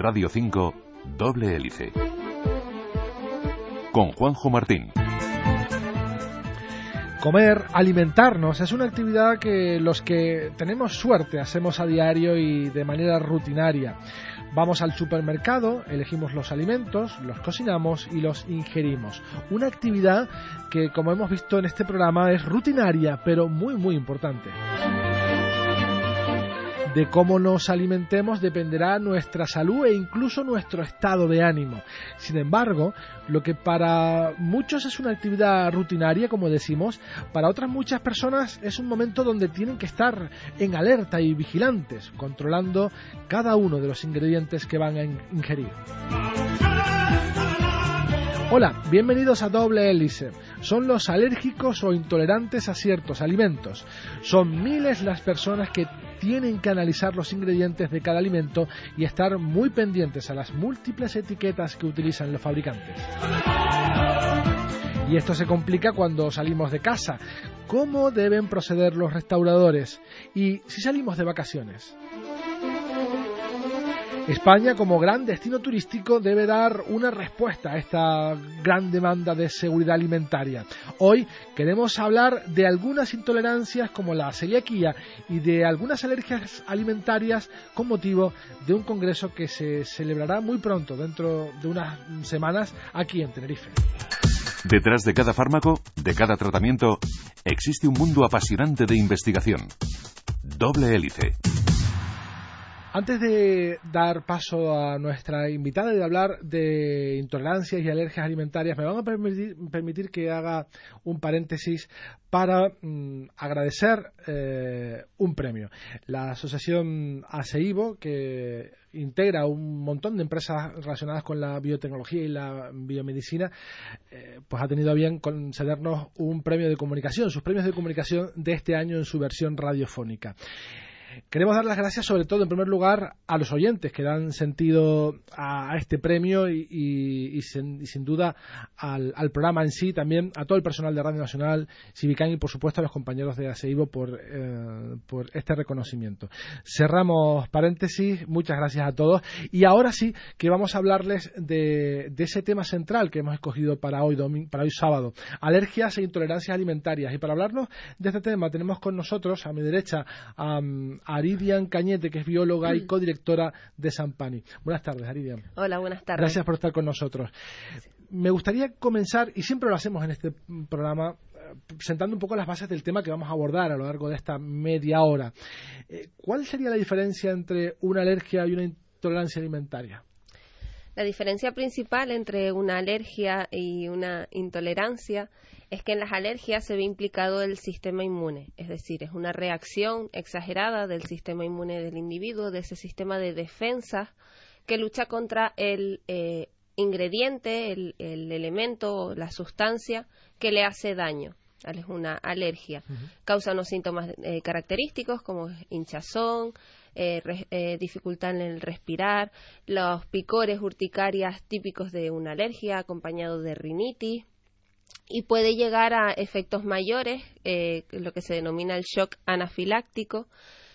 Radio 5, Doble Hélice. Con Juanjo Martín. Comer, alimentarnos, es una actividad que los que tenemos suerte hacemos a diario y de manera rutinaria. Vamos al supermercado, elegimos los alimentos, los cocinamos y los ingerimos. Una actividad que, como hemos visto en este programa, es rutinaria, pero muy, muy importante de cómo nos alimentemos dependerá nuestra salud e incluso nuestro estado de ánimo. Sin embargo, lo que para muchos es una actividad rutinaria, como decimos, para otras muchas personas es un momento donde tienen que estar en alerta y vigilantes, controlando cada uno de los ingredientes que van a ingerir. Hola, bienvenidos a Doble Hélice. Son los alérgicos o intolerantes a ciertos alimentos. Son miles las personas que tienen que analizar los ingredientes de cada alimento y estar muy pendientes a las múltiples etiquetas que utilizan los fabricantes. Y esto se complica cuando salimos de casa. ¿Cómo deben proceder los restauradores? ¿Y si salimos de vacaciones? España, como gran destino turístico, debe dar una respuesta a esta gran demanda de seguridad alimentaria. Hoy queremos hablar de algunas intolerancias como la celiaquía y de algunas alergias alimentarias con motivo de un congreso que se celebrará muy pronto, dentro de unas semanas, aquí en Tenerife. Detrás de cada fármaco, de cada tratamiento, existe un mundo apasionante de investigación. Doble hélice. Antes de dar paso a nuestra invitada y de hablar de intolerancias y alergias alimentarias, me van a permitir, que haga un paréntesis para mm, agradecer eh, un premio. La asociación ASEIVO, que integra un montón de empresas relacionadas con la biotecnología y la biomedicina, eh, pues ha tenido a bien concedernos un premio de comunicación, sus premios de comunicación de este año en su versión radiofónica. Queremos dar las gracias sobre todo, en primer lugar, a los oyentes que dan sentido a, este premio y, sin, duda al, programa en sí, también a todo el personal de Radio Nacional, Civicán y por supuesto a los compañeros de ASEIVO por, eh, por este reconocimiento. Cerramos paréntesis, muchas gracias a todos y ahora sí que vamos a hablarles de, ese tema central que hemos escogido para hoy, para hoy sábado, alergias e intolerancias alimentarias. Y para hablarnos de este tema tenemos con nosotros, a mi derecha, a Aridian Cañete, que es bióloga y mm. codirectora de Sampani. Buenas tardes, Aridian. Hola, buenas tardes. Gracias por estar con nosotros. Me gustaría comenzar, y siempre lo hacemos en este programa, eh, sentando un poco las bases del tema que vamos a abordar a lo largo de esta media hora. Eh, ¿Cuál sería la diferencia entre una alergia y una intolerancia alimentaria? La diferencia principal entre una alergia y una intolerancia es que en las alergias se ve implicado el sistema inmune, es decir, es una reacción exagerada del sistema inmune del individuo, de ese sistema de defensa que lucha contra el eh, ingrediente, el, elemento, la sustancia que le hace daño. Es una alergia. Causa unos síntomas eh, característicos como hinchazón, eh, dificultad en el respirar, los picores urticarias típicos de una alergia, acompañado de rinitis, y puede llegar a efectos mayores, eh, lo que se denomina el shock anafiláctico,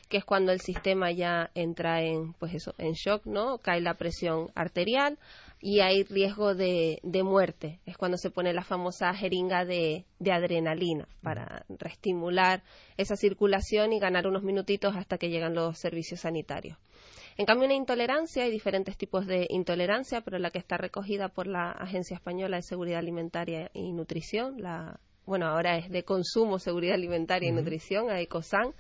que es cuando el sistema ya entra en, pues eso, en shock, ¿no? Cae la presión arterial y hay riesgo de, de muerte. Es cuando se pone la famosa jeringa de, de adrenalina para reestimular esa circulación y ganar unos minutitos hasta que llegan los servicios sanitarios. En cambio, una intolerancia, hay diferentes tipos de intolerancia, pero la que está recogida por la Agencia Española de Seguridad Alimentaria y Nutrición, la, bueno, ahora es de consumo, seguridad alimentaria y nutrición, a ECOSAN,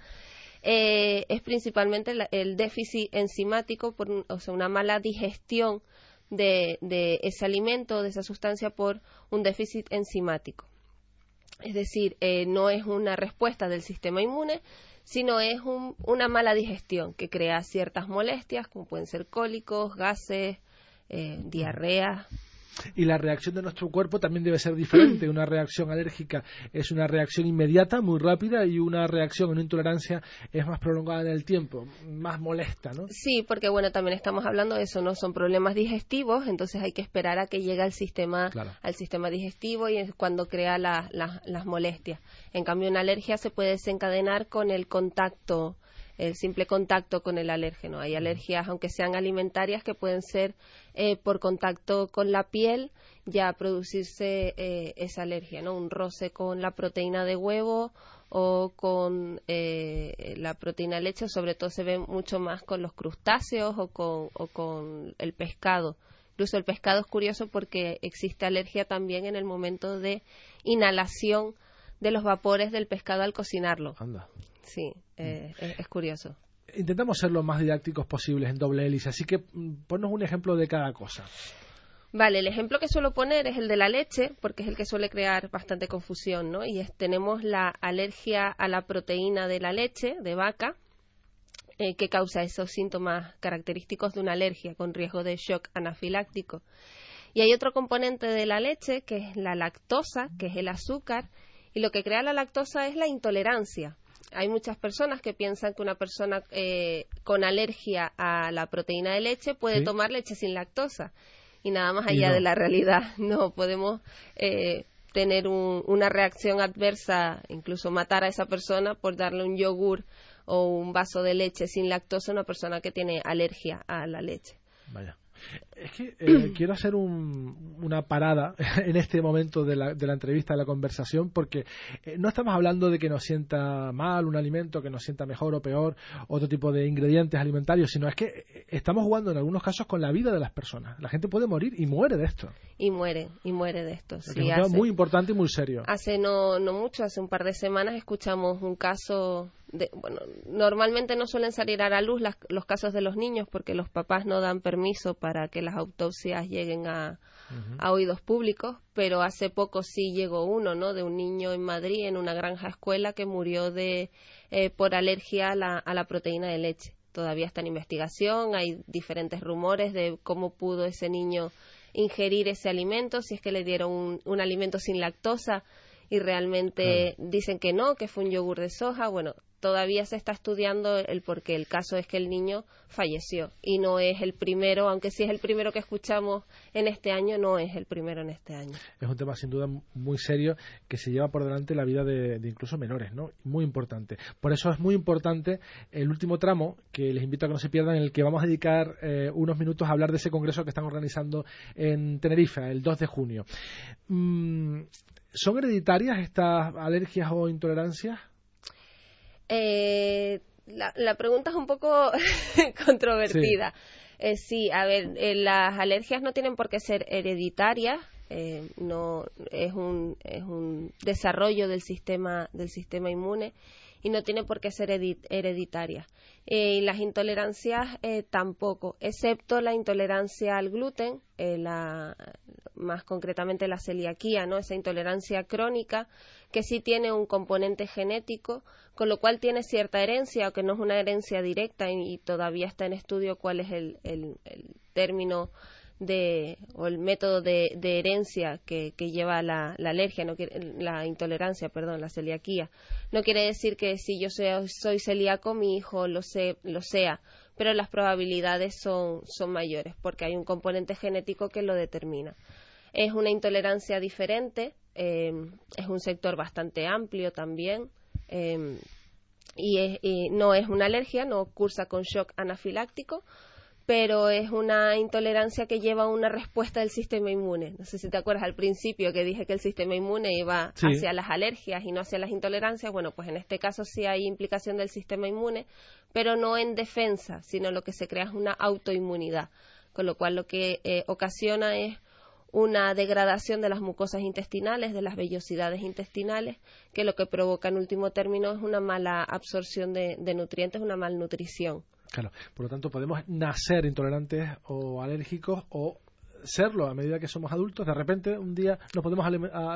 eh, es principalmente el déficit enzimático, por, o sea, una mala digestión de, de ese alimento, de esa sustancia por un déficit enzimático. Es decir, eh, no es una respuesta del sistema inmune, sino es una mala digestión que crea ciertas molestias, como pueden ser cólicos, gases, eh, diarrea, y la reacción de nuestro cuerpo también debe ser diferente. Una reacción alérgica es una reacción inmediata, muy rápida, y una reacción en intolerancia es más prolongada en el tiempo, más molesta, ¿no? Sí, porque bueno, también estamos hablando de eso, ¿no? Son problemas digestivos, entonces hay que esperar a que llegue al sistema, al sistema digestivo y es cuando crea las molestias. En cambio, una alergia se puede desencadenar con el contacto el simple contacto con el alérgeno. Hay alergias, aunque sean alimentarias, que pueden ser eh, por contacto con la piel ya producirse eh, esa alergia, ¿no? Un roce con la proteína de huevo o con eh, la proteína de leche, sobre todo se ve mucho más con los crustáceos o con, o con el pescado. Incluso el pescado es curioso porque existe alergia también en el momento de inhalación de los vapores del pescado al cocinarlo. Anda. Sí, eh, es, curioso. Intentamos ser lo más didácticos posibles en doble hélice, así que mm, ponnos un ejemplo de cada cosa. Vale, el ejemplo que suelo poner es el de la leche, porque es el que suele crear bastante confusión, ¿no? Y tenemos la alergia a la proteína de la leche de vaca, eh, que causa esos síntomas característicos de una alergia con riesgo de shock anafiláctico. Y hay otro componente de la leche, que es la lactosa, que es el azúcar, y lo que crea la lactosa es la intolerancia hay muchas personas que piensan que una persona eh, con alergia a la proteína de leche puede tomar leche sin lactosa y nada más allá de la realidad. No podemos eh, tener una reacción adversa, incluso matar a esa persona por darle un yogur o un vaso de leche sin lactosa a una persona que tiene alergia a la leche. Vaya. Es que eh, quiero hacer una parada en este momento de la, de la entrevista, de la conversación, porque eh, no estamos hablando de que nos sienta mal un alimento, que nos sienta mejor o peor otro tipo de ingredientes alimentarios, sino es que eh, estamos jugando en algunos casos con la vida de las personas. La gente puede morir y muere de esto. Y muere, y muere de esto. es un tema muy importante y muy serio. Hace no, no mucho, hace un par de semanas, escuchamos un caso bueno, normalmente no suelen salir a la luz los casos de los niños porque los papás no dan permiso para que las autopsias lleguen a, oídos públicos, pero hace poco sí llegó uno, ¿no? De un niño en Madrid, en una granja escuela, que murió de, eh, por alergia a la, a la proteína de leche. Todavía está en investigación, hay diferentes rumores de cómo pudo ese niño ingerir ese alimento, si es que le dieron un, un alimento sin lactosa y realmente dicen que no, que fue un yogur de soja. Bueno, todavía se está estudiando el por qué. El caso es que el niño falleció y no es el primero, aunque sí es el primero que escuchamos en este año, no es el primero en este año. Es un tema sin duda muy serio que se lleva por delante la vida de, incluso menores, ¿no? Muy importante. Por eso es muy importante el último tramo que les invito a que no se pierdan, en el que vamos a dedicar eh, unos minutos a hablar de ese congreso que están organizando en Tenerife el 2 de junio. Mm, ¿Son hereditarias estas alergias o intolerancias? Eh, la, pregunta es un poco controvertida. Eh, sí. a ver, eh, las alergias no tienen por qué ser hereditarias. no es un, es un desarrollo del sistema del sistema inmune y no tiene por qué ser hereditaria. y las intolerancias tampoco, excepto la intolerancia al gluten, la, más concretamente la celiaquía, ¿no? esa intolerancia crónica que sí tiene un componente genético, con lo cual tiene cierta herencia, aunque no es una herencia directa y, todavía está en estudio cuál es el, el, término de, o el método de, de herencia que, que, lleva la, la alergia, no la intolerancia, perdón, la celiaquía. No quiere decir que si yo soy, celíaco, mi hijo lo, lo sea, pero las probabilidades son, mayores porque hay un componente genético que lo determina. Es una intolerancia diferente, eh, es un sector bastante amplio también. Eh, y, no es una alergia, no cursa con shock anafiláctico, pero es una intolerancia que lleva una respuesta del sistema inmune. No sé si te acuerdas al principio que dije que el sistema inmune iba hacia las alergias y no hacia las intolerancias. Bueno, pues en este caso sí hay implicación del sistema inmune, pero no en defensa, sino lo que se crea es una autoinmunidad, con lo cual lo que eh, ocasiona es una degradación de las mucosas intestinales, de las vellosidades intestinales, que lo que provoca en último término es una mala absorción de, nutrientes, una malnutrición. Claro, por lo tanto podemos nacer intolerantes o alérgicos o serlo a medida que somos adultos? ¿De repente un día nos podemos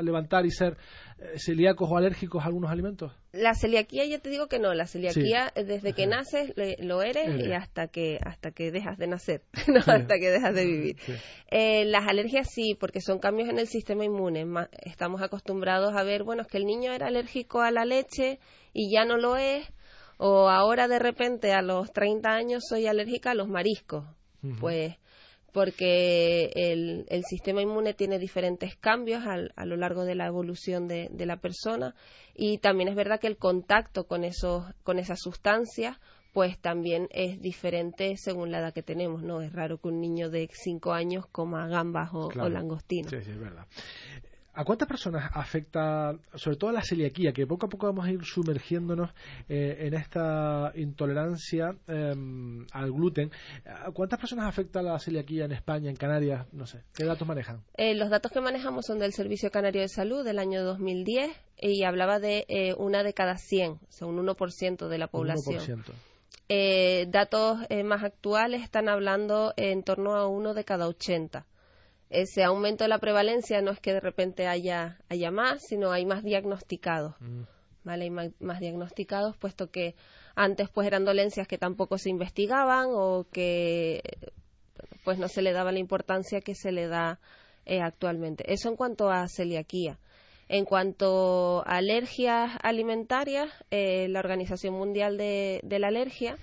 levantar y ser eh, celíacos o alérgicos a algunos alimentos? La celiaquía ya te digo que no, la celiaquía desde que naces lo eres y hasta que hasta que dejas de nacer, no hasta que dejas de vivir. Eh, las alergias sí, porque son cambios en el sistema inmune. Estamos acostumbrados a ver, bueno, es que el niño era alérgico a la leche y ya no lo es, o ahora de repente a los 30 años soy alérgica a los mariscos. Pues porque el, el, sistema inmune tiene diferentes cambios a lo largo de la evolución de, de, la persona y también es verdad que el contacto con, esos, con esas sustancias pues también es diferente según la edad que tenemos, ¿no? Es raro que un niño de 5 años coma gambas o, o langostinos. Sí, sí, es verdad. ¿A cuántas personas afecta, sobre todo la celiaquía, que poco a poco vamos a ir sumergiéndonos eh, en esta intolerancia em, al gluten? ¿A cuántas personas afecta la celiaquía en España, en Canarias? No sé, ¿qué datos manejan? Eh, los datos que manejamos son del Servicio Canario de Salud del año 2010 y hablaba de eh, una de cada 100, o sea, un 1% de la población. 1%. datos más actuales están hablando en torno a uno de cada 80 ese aumento de la prevalencia no es que de repente haya, haya más, sino hay más diagnosticados. Mm. ¿Vale? Hay más, diagnosticados, puesto que antes pues eran dolencias que tampoco se investigaban o que pues no se le daba la importancia que se le da eh, actualmente. Eso en cuanto a celiaquía. En cuanto a alergias alimentarias, eh, la Organización Mundial de la Alergia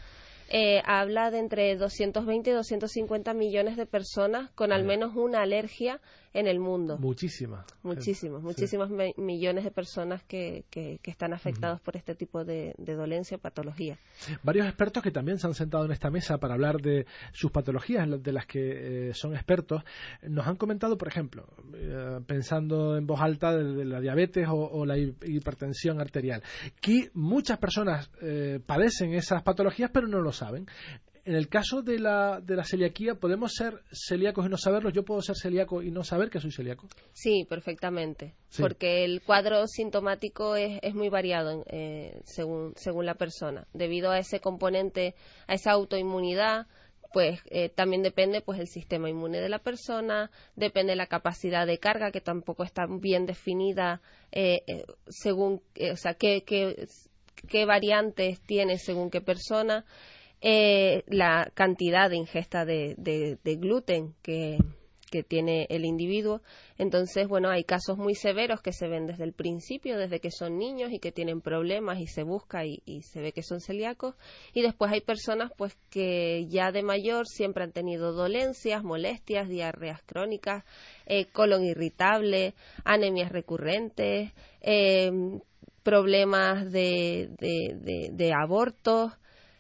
eh, habla de entre 220 y 250 millones de personas con al menos una alergia en el mundo. Muchísimas. Muchísimas, muchísimas millones de personas que, que, están afectados por este tipo de, dolencia o patología. Varios expertos que también se han sentado en esta mesa para hablar de sus patologías, de las que eh, son expertos, nos han comentado, por ejemplo, eh, pensando en voz alta de, la diabetes o, la hipertensión arterial, que muchas personas eh, padecen esas patologías pero no lo saben en el caso de la, de la celiaquía, ¿podemos ser celíacos y no saberlo? ¿Yo puedo ser celíaco y no saber que soy celíaco? Sí, perfectamente. Porque el cuadro sintomático es, es muy variado eh, según, según la persona. Debido a ese componente, a esa autoinmunidad, pues eh, también depende pues el sistema inmune de la persona, depende la capacidad de carga que tampoco está bien definida eh, según, o sea, qué, qué, qué variantes tiene según qué persona eh, la cantidad de ingesta de, de, gluten que, tiene el individuo. Entonces, bueno, hay casos muy severos que se ven desde el principio, desde que son niños y que tienen problemas y se busca y, se ve que son celíacos. Y después hay personas pues que ya de mayor siempre han tenido dolencias, molestias, diarreas crónicas, eh, colon irritable, anemias recurrentes, eh, problemas de, de abortos,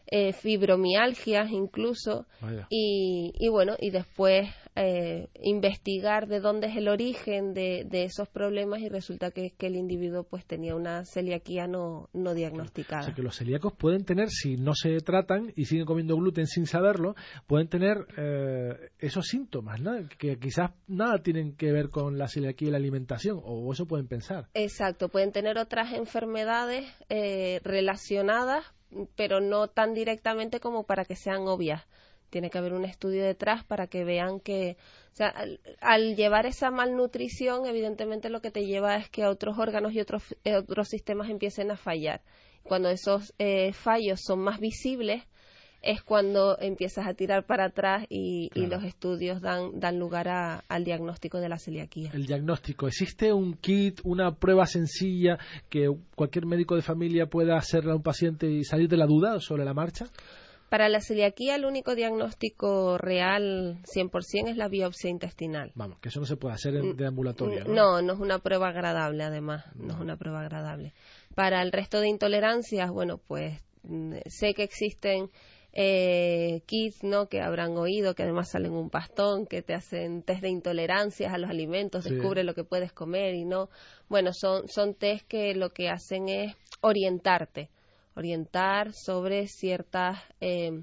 eh, fibromialgias incluso y, y, bueno y después eh, investigar de dónde es el origen de, de, esos problemas y resulta que, que el individuo pues tenía una celiaquía no, no diagnosticada. O sea que los celíacos pueden tener, si no se tratan y siguen comiendo gluten sin saberlo, pueden tener eh, esos síntomas, ¿no? que quizás nada tienen que ver con la celiaquía y la alimentación, o eso pueden pensar. Exacto, pueden tener otras enfermedades eh, relacionadas, pero no tan directamente como para que sean obvias. Tiene que haber un estudio detrás para que vean que, o sea, al, llevar esa malnutrición, evidentemente lo que te lleva es que otros órganos y otros, eh, otros sistemas empiecen a fallar. Cuando esos eh, fallos son más visibles, es cuando empiezas a tirar para atrás y, los estudios dan, dan lugar al diagnóstico de la celiaquía. El diagnóstico. ¿Existe un kit, una prueba sencilla que cualquier médico de familia pueda hacerle a un paciente y salir de la duda sobre la marcha? Para la celiaquía el único diagnóstico real 100% es la biopsia intestinal. Vamos, que eso no se puede hacer en, de ambulatorio. ¿no? no, no es una prueba agradable además, no. es una prueba agradable. Para el resto de intolerancias, bueno, pues mm, sé que existen eh, kits ¿no? que habrán oído, que además salen un pastón, que te hacen test de intolerancias a los alimentos, descubre lo que puedes comer y no. Bueno, son, son test que lo que hacen es orientarte, orientar sobre ciertas, eh,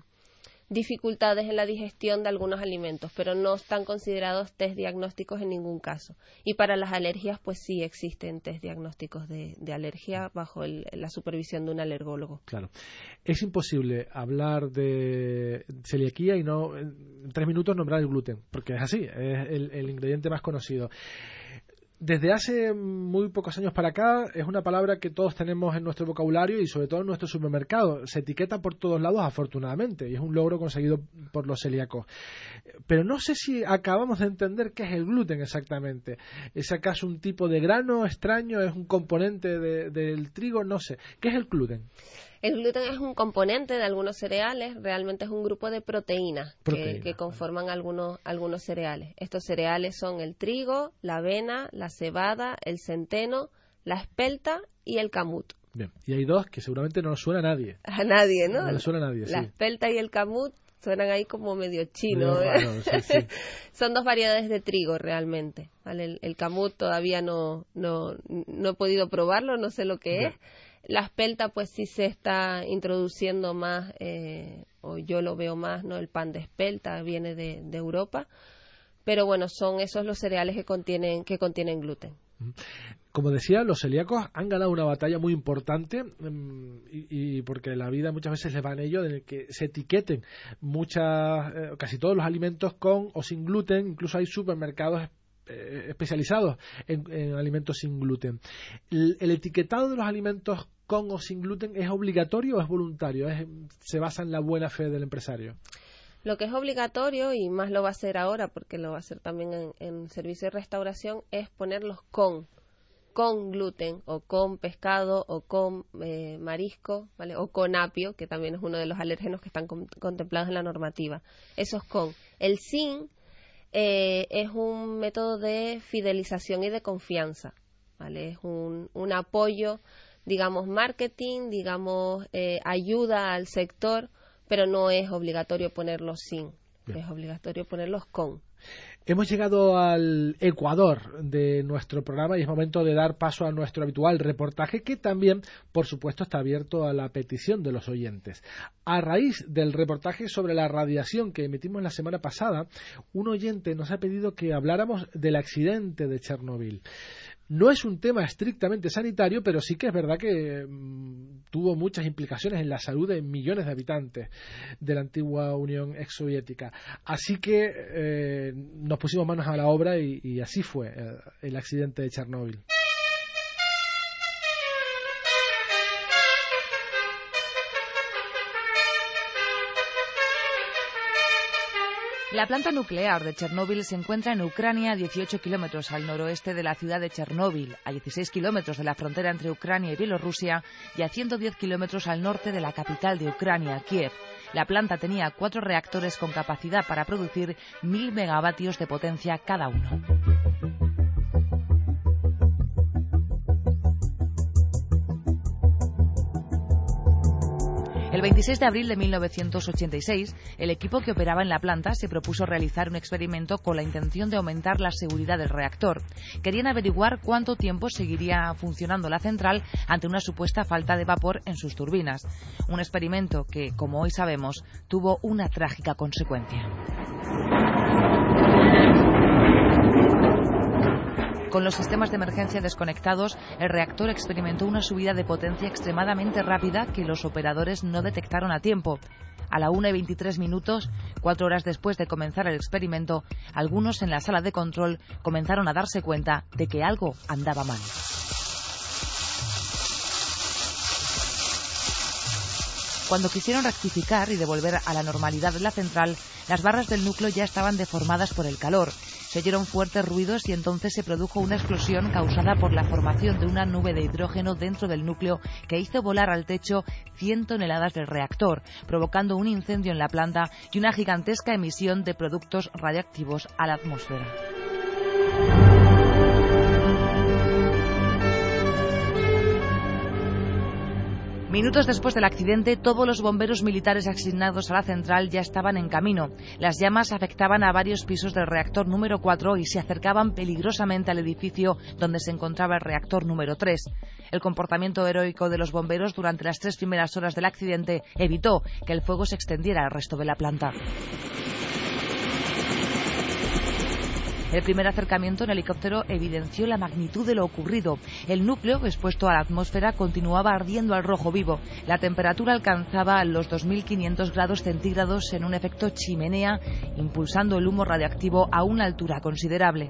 dificultades en la digestión de algunos alimentos, pero no están considerados test diagnósticos en ningún caso. Y para las alergias, pues sí existen test diagnósticos de, alergia bajo la supervisión de un alergólogo. Claro. Es imposible hablar de celiaquía y no en tres minutos nombrar el gluten, porque es así, es el ingrediente más conocido desde hace muy pocos años para acá es una palabra que todos tenemos en nuestro vocabulario y sobre todo en nuestro supermercado. Se etiqueta por todos lados afortunadamente y es un logro conseguido por los celíacos. Pero no sé si acabamos de entender qué es el gluten exactamente. ¿Es acaso un tipo de grano extraño? ¿Es un componente del trigo? No sé. ¿Qué es el gluten? El gluten es un componente de algunos cereales, realmente es un grupo de proteínas que, conforman algunos, algunos cereales. Estos cereales son el trigo, la avena, la cebada, el centeno, la espelta y el camut. Bien, y hay dos que seguramente no nos suena a nadie. A nadie, ¿no? No suena a nadie, La espelta y el camut suenan ahí como medio chino. ¿eh? Son dos variedades de trigo realmente. ¿vale? El, camut todavía no, no, no he podido probarlo, no sé lo que es. La espelta pues sí se está introduciendo más, eh, o yo lo veo más, ¿no? El pan de espelta viene de, Europa, pero bueno, son esos los cereales que contienen, que gluten. Como decía, los celíacos han ganado una batalla muy importante mm, y, porque la vida muchas veces les va en ello, de que se etiqueten muchas, eh, casi todos los alimentos con o sin gluten, incluso hay supermercados eh, especializados en, alimentos sin gluten. El, etiquetado de los alimentos con o sin gluten es obligatorio o es voluntario? ¿Se basa en la buena fe del empresario? Lo que es obligatorio, y más lo va a hacer ahora, porque lo va a hacer también en, servicio de restauración, es ponerlos con con gluten o con pescado o con eh, marisco, ¿vale? O con apio, que también es uno de los alérgenos que están contemplados en la normativa. Eso es con. El sin eh, es un método de fidelización y de confianza, ¿vale? Es un, un apoyo, digamos, marketing, digamos, eh, ayuda al sector, pero no es obligatorio ponerlos sin, es obligatorio ponerlos con. Hemos llegado al Ecuador de nuestro programa y es momento de dar paso a nuestro habitual reportaje que también, por supuesto, está abierto a la petición de los oyentes. A raíz del reportaje sobre la radiación que emitimos la semana pasada, un oyente nos ha pedido que habláramos del accidente de Chernóbil. No es un tema estrictamente sanitario, pero sí que es verdad que mm, tuvo muchas implicaciones en la salud de millones de habitantes de la antigua Unión exsoviética. Así que eh, nos pusimos manos a la obra y, así fue eh, el accidente de Chernóbil. La planta nuclear de Chernóbil se encuentra en Ucrania, a 18 kilómetros al noroeste de la ciudad de Chernóbil, a 16 kilómetros de la frontera entre Ucrania y Bielorrusia y a 110 kilómetros al norte de la capital de Ucrania, Kiev. La planta tenía cuatro reactores con capacidad para producir 1.000 megavatios de potencia cada uno. 26 de abril de 1986, el equipo que operaba en la planta se propuso realizar un experimento con la intención de aumentar la seguridad del reactor. Querían averiguar cuánto tiempo seguiría funcionando la central ante una supuesta falta de vapor en sus turbinas. Un experimento que, como hoy sabemos, tuvo una trágica consecuencia. Con los sistemas de emergencia desconectados, el reactor experimentó una subida de potencia extremadamente rápida que los operadores no detectaron a tiempo. A la 1 y 23 minutos, cuatro horas después de comenzar el experimento, algunos en la sala de control comenzaron a darse cuenta de que algo andaba mal. Cuando quisieron rectificar y devolver a la normalidad la central, las barras del núcleo ya estaban deformadas por el calor se oyeron fuertes ruidos y entonces se produjo una explosión causada por la formación de una nube de hidrógeno dentro del núcleo que hizo volar al techo 100 toneladas del reactor, provocando un incendio en la planta y una gigantesca emisión de productos radiactivos a la atmósfera. Minutos después del accidente, todos los bomberos militares asignados a la central ya estaban en camino. Las llamas afectaban a varios pisos del reactor número 4 y se acercaban peligrosamente al edificio donde se encontraba el reactor número 3. El comportamiento heroico de los bomberos durante las tres primeras horas del accidente evitó que el fuego se extendiera al resto de la planta. El primer acercamiento en helicóptero evidenció la magnitud de lo ocurrido. El núcleo, expuesto a la atmósfera, continuaba ardiendo al rojo vivo. La temperatura alcanzaba los 2.500 grados centígrados en un efecto chimenea, impulsando el humo radiactivo a una altura considerable.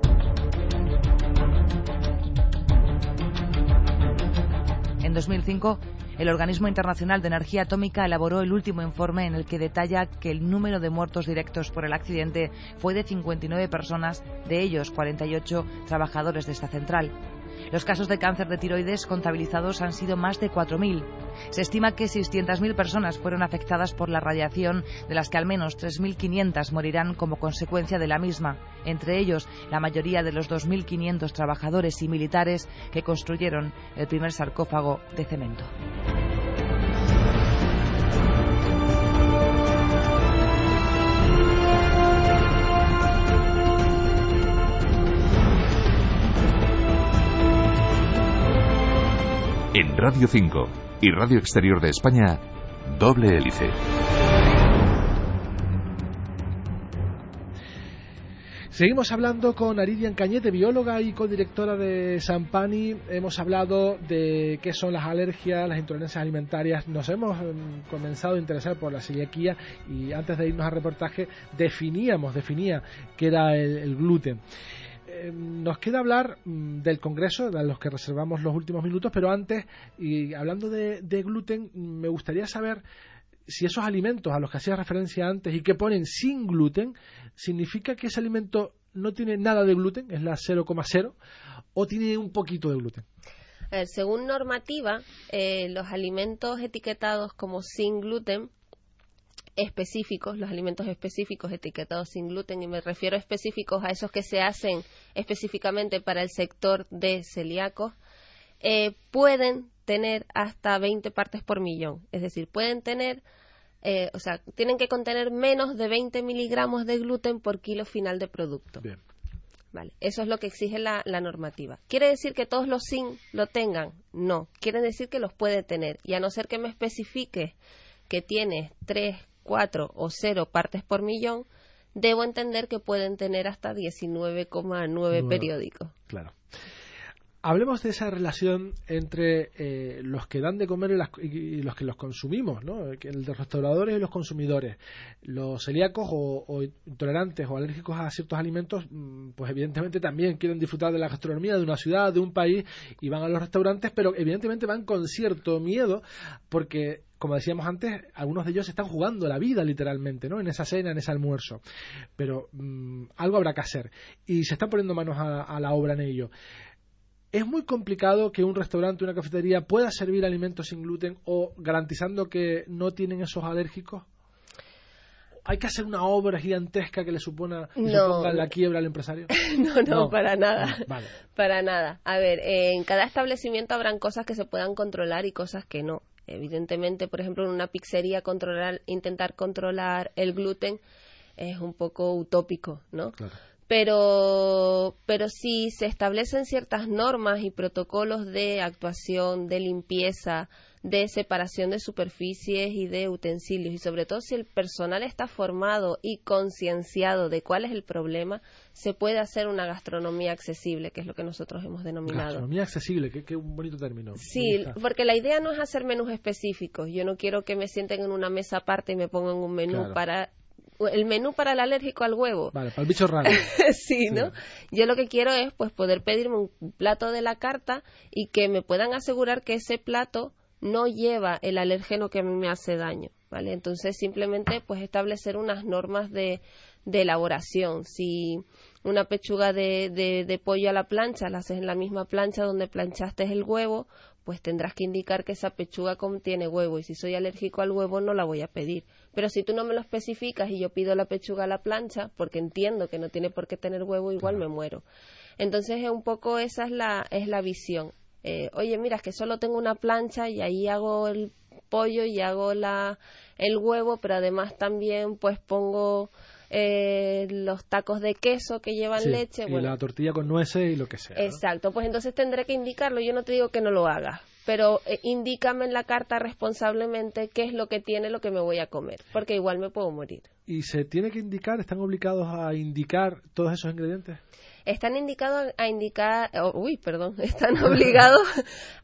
En 2005, el Organismo Internacional de Energía Atómica elaboró el último informe en el que detalla que el número de muertos directos por el accidente fue de 59 personas, de ellos 48 trabajadores de esta central. Los casos de cáncer de tiroides contabilizados han sido más de 4.000. Se estima que 600.000 personas fueron afectadas por la radiación, de las que al menos 3.500 morirán como consecuencia de la misma, entre ellos la mayoría de los 2.500 trabajadores y militares que construyeron el primer sarcófago de cemento. En Radio 5 y Radio Exterior de España, Doble Hélice. Seguimos hablando con Aridian Cañete, bióloga y codirectora de Sampani. Hemos hablado de qué son las alergias, las intolerancias alimentarias. Nos hemos em, comenzado a interesar por la celiaquía y antes de irnos al reportaje definíamos, definía qué era el gluten. Eh, nos queda hablar mm, del Congreso, a los que reservamos los últimos minutos, pero antes, y hablando de, gluten, me gustaría saber si esos alimentos a los que hacía referencia antes y que ponen sin gluten, significa que ese alimento no tiene nada de gluten, es la 0,0, o tiene un poquito de gluten. según normativa, eh, los alimentos etiquetados como sin gluten específicos, los alimentos específicos etiquetados sin gluten, y me refiero específicos a esos que se hacen específicamente para el sector de celíacos, eh, pueden tener hasta 20 partes por millón. Es decir, pueden tener, eh, o sea, tienen que contener menos de 20 miligramos de gluten por kilo final de producto. Vale, eso es lo que exige la, la, normativa. ¿Quiere decir que todos los sin lo tengan? No, quiere decir que los puede tener. Y a no ser que me especifique que tiene 3, 4 o 0 partes por millón, debo entender que pueden tener hasta 19,9 periódicos. Claro. Hablemos de esa relación entre eh, los que dan de comer y, los que los consumimos, ¿no? El de restauradores y los consumidores. Los celíacos o, intolerantes o alérgicos a ciertos alimentos, mm, pues evidentemente también quieren disfrutar de la gastronomía de una ciudad, de un país y van a los restaurantes, pero evidentemente van con cierto miedo porque como decíamos antes, algunos de ellos están jugando la vida literalmente, ¿no? En esa cena, en ese almuerzo. Pero mm, algo habrá que hacer. Y se están poniendo manos a, la obra en ello. Es muy complicado que un restaurante, una cafetería pueda servir alimentos sin gluten o garantizando que no tienen esos alérgicos. ¿Hay que hacer una obra gigantesca que le supone suponga la quiebra al empresario? no, no, para nada. Para nada. A ver, en cada establecimiento habrán cosas que se puedan controlar y cosas que no. Evidentemente, por ejemplo, en una pizzería controlar, intentar controlar el gluten es un poco utópico, ¿no? Pero, pero si se establecen ciertas normas y protocolos de actuación, de limpieza, de separación de superficies y de utensilios y sobre todo si el personal está formado y concienciado de cuál es el problema, se puede hacer una gastronomía accesible, que es lo que nosotros hemos denominado. Gastronomía accesible, que, un bonito término. Sí, porque la idea no es hacer menús específicos. Yo no quiero que me sienten en una mesa aparte y me pongan un menú para el menú para el alérgico al huevo. Vale, para el bicho raro. sí, ¿no? Yo lo que quiero es pues poder pedirme un plato de la carta y que me puedan asegurar que ese plato no lleva el alérgeno que a mí me hace daño, ¿vale? Entonces simplemente pues establecer unas normas de, de elaboración. Si una pechuga de, de, pollo a la plancha la haces en la misma plancha donde planchaste el huevo, pues tendrás que indicar que esa pechuga contiene huevo y si soy alérgico al huevo no la voy a pedir. Pero si tú no me lo especificas y yo pido la pechuga a la plancha, porque entiendo que no tiene por qué tener huevo, igual me muero. Entonces es un poco esa es la, es la visión. Eh, oye, mira, es que solo tengo una plancha y ahí hago el pollo y hago la, el huevo, pero además también pues pongo eh, los tacos de queso que llevan leche. Y la tortilla con nueces y lo que sea. Exacto, pues entonces tendré que indicarlo. Yo no te digo que no lo hagas, pero eh, indícame en la carta responsablemente qué es lo que tiene lo que me voy a comer, porque igual me puedo morir. ¿Y se tiene que indicar, están obligados a indicar todos esos ingredientes? Están indicados a indicar, oh, uy, perdón, están obligados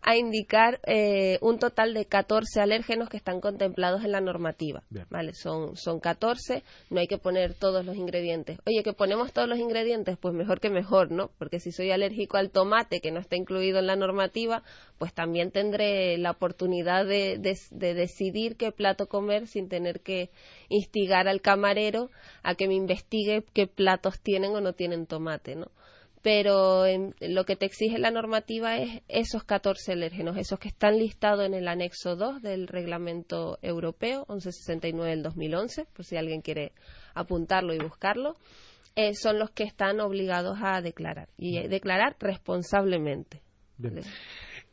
a indicar eh, un total de 14 alérgenos que están contemplados en la normativa. Vale, son, son 14, no hay que poner todos los ingredientes. Oye, que ponemos todos los ingredientes, pues mejor que mejor, ¿no? Porque si soy alérgico al tomate, que no está incluido en la normativa, pues también tendré la oportunidad de, de decidir qué plato comer sin tener que instigar al camarero a que me investigue qué platos tienen o no tienen tomate, ¿no? Pero lo que te exige la normativa es esos 14 alérgenos, esos que están listados en el anexo 2 del reglamento europeo 1169 del 2011, por si alguien quiere apuntarlo y buscarlo, eh, son los que están obligados a declarar y declarar responsablemente.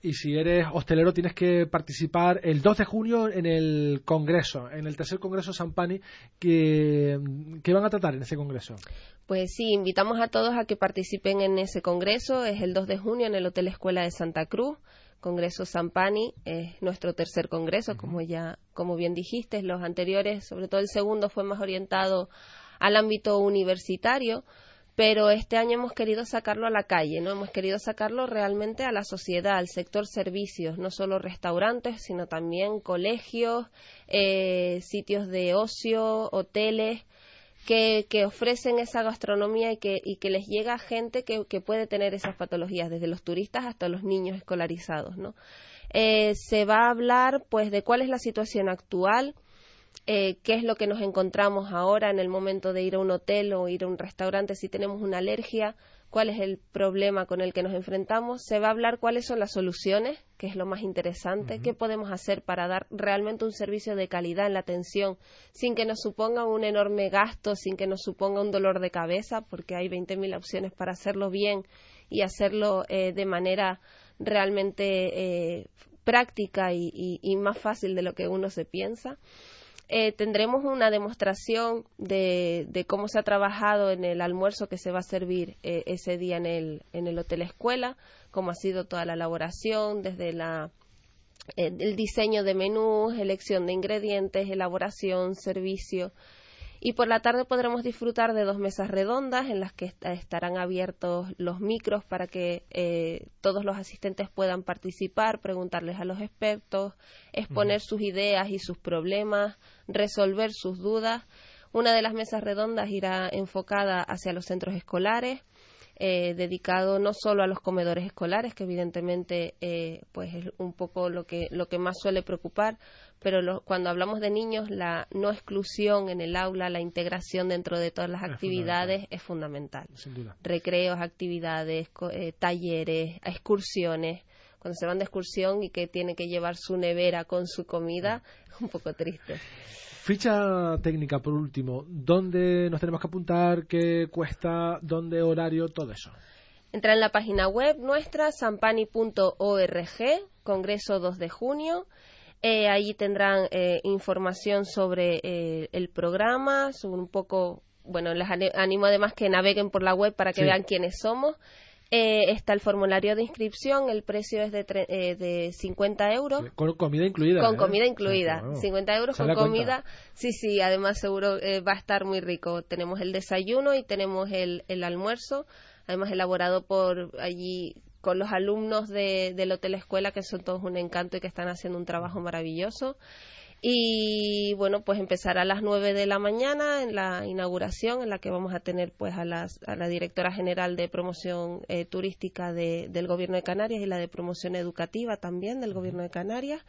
Y si eres hostelero tienes que participar el 2 de junio en el Congreso, en el tercer Congreso Sampani. que ¿Qué van a tratar en ese Congreso? Pues sí, invitamos a todos a que participen en ese Congreso. Es el 2 de junio en el Hotel Escuela de Santa Cruz. Congreso Sampani es nuestro tercer congreso, como ya, como bien dijiste. Los anteriores, sobre todo el segundo, fue más orientado al ámbito universitario pero este año hemos querido sacarlo a la calle, ¿no? Hemos querido sacarlo realmente a la sociedad, al sector servicios, no solo restaurantes, sino también colegios, eh, sitios de ocio, hoteles, que, que, ofrecen esa gastronomía y que, y que les llega a gente que, que, puede tener esas patologías, desde los turistas hasta los niños escolarizados, ¿no? Eh, se va a hablar, pues, de cuál es la situación actual, eh, qué es lo que nos encontramos ahora en el momento de ir a un hotel o ir a un restaurante si tenemos una alergia, cuál es el problema con el que nos enfrentamos, se va a hablar cuáles son las soluciones, que es lo más interesante, qué podemos hacer para dar realmente un servicio de calidad en la atención sin que nos suponga un enorme gasto, sin que nos suponga un dolor de cabeza, porque hay 20.000 opciones para hacerlo bien y hacerlo eh, de manera realmente eh, práctica y más fácil de lo que uno se piensa. Eh, tendremos una demostración de, cómo se ha trabajado en el almuerzo que se va a servir eh, ese día en el, en el Hotel Escuela, cómo ha sido toda la elaboración, desde la, eh, el diseño de menús, elección de ingredientes, elaboración, servicio y por la tarde podremos disfrutar de dos mesas redondas en las que estarán abiertos los micros para que eh, todos los asistentes puedan participar, preguntarles a los expertos, exponer sus ideas y sus problemas, resolver sus dudas. Una de las mesas redondas irá enfocada hacia los centros escolares, eh, dedicado no solo a los comedores escolares, que evidentemente eh, pues es un poco lo que, lo que más suele preocupar, pero cuando hablamos de niños, la no exclusión en el aula, la integración dentro de todas las actividades es fundamental. Recreos, actividades, eh, talleres, excursiones. Cuando se van de excursión y que tiene que llevar su nevera con su comida, es un poco triste. Ficha técnica, por último. ¿Dónde nos tenemos que apuntar? ¿Qué cuesta? ¿Dónde horario? Todo eso. Entra en la página web nuestra, sampani.org, Congreso 2 de junio. Eh, allí tendrán eh, información sobre eh, el programa, sobre un poco, bueno, les animo además que naveguen por la web para que vean quiénes somos. Eh, está el formulario de inscripción, el precio es de, de 50 euros. Con comida incluida. Con comida incluida. 50 euros con comida. Sí, sí, además seguro va a estar muy rico. Tenemos el desayuno y tenemos el, el almuerzo, además elaborado por allí con los alumnos de, del Hotel Escuela, que son todos un encanto y que están haciendo un trabajo maravilloso. Y bueno, pues empezará a las nueve de la mañana en la inauguración, en la que vamos a tener pues a, las, a la directora general de promoción eh, turística del Gobierno de Canarias y la de promoción educativa también del Gobierno de Canarias.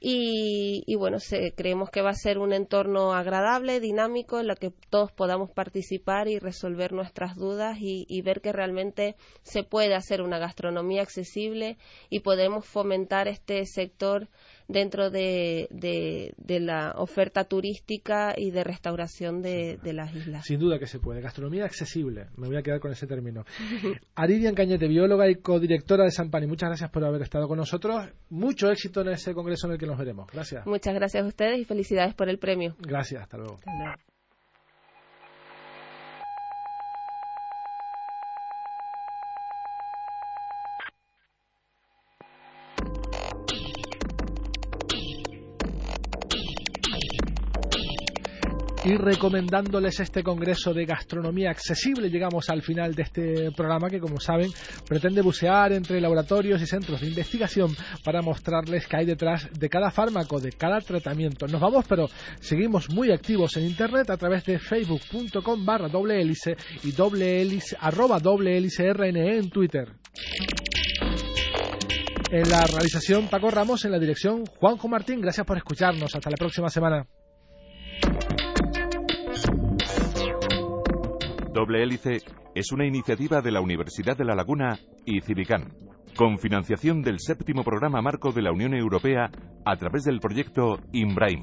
Y, bueno, creemos que va a ser un entorno agradable, dinámico, en el que todos podamos participar y resolver nuestras dudas y, ver que realmente se puede hacer una gastronomía accesible y podemos fomentar este sector dentro de, de, la oferta turística y de restauración de, las islas. Sin duda que se puede. Gastronomía accesible. Me voy a quedar con ese término. Aridian Cañete, bióloga y codirectora de San Pani, muchas gracias por haber estado con nosotros. Mucho éxito en ese congreso en el que nos veremos. Gracias. Muchas gracias a ustedes y felicidades por el premio. Gracias. Hasta luego. Hasta luego. Recomendándoles este Congreso de Gastronomía Accesible. Llegamos al final de este programa que, como saben, pretende bucear entre laboratorios y centros de investigación para mostrarles qué hay detrás de cada fármaco, de cada tratamiento. Nos vamos, pero seguimos muy activos en Internet a través de facebook.com barra doble hélice y doble hélice, arroba doble hélice RNE en Twitter. En la realización Paco Ramos, en la dirección Juanjo Martín. Gracias por escucharnos. Hasta la próxima semana. Doble Hélice es una iniciativa de la Universidad de La Laguna y Civicán, con financiación del séptimo programa marco de la Unión Europea a través del proyecto IMBRAIM.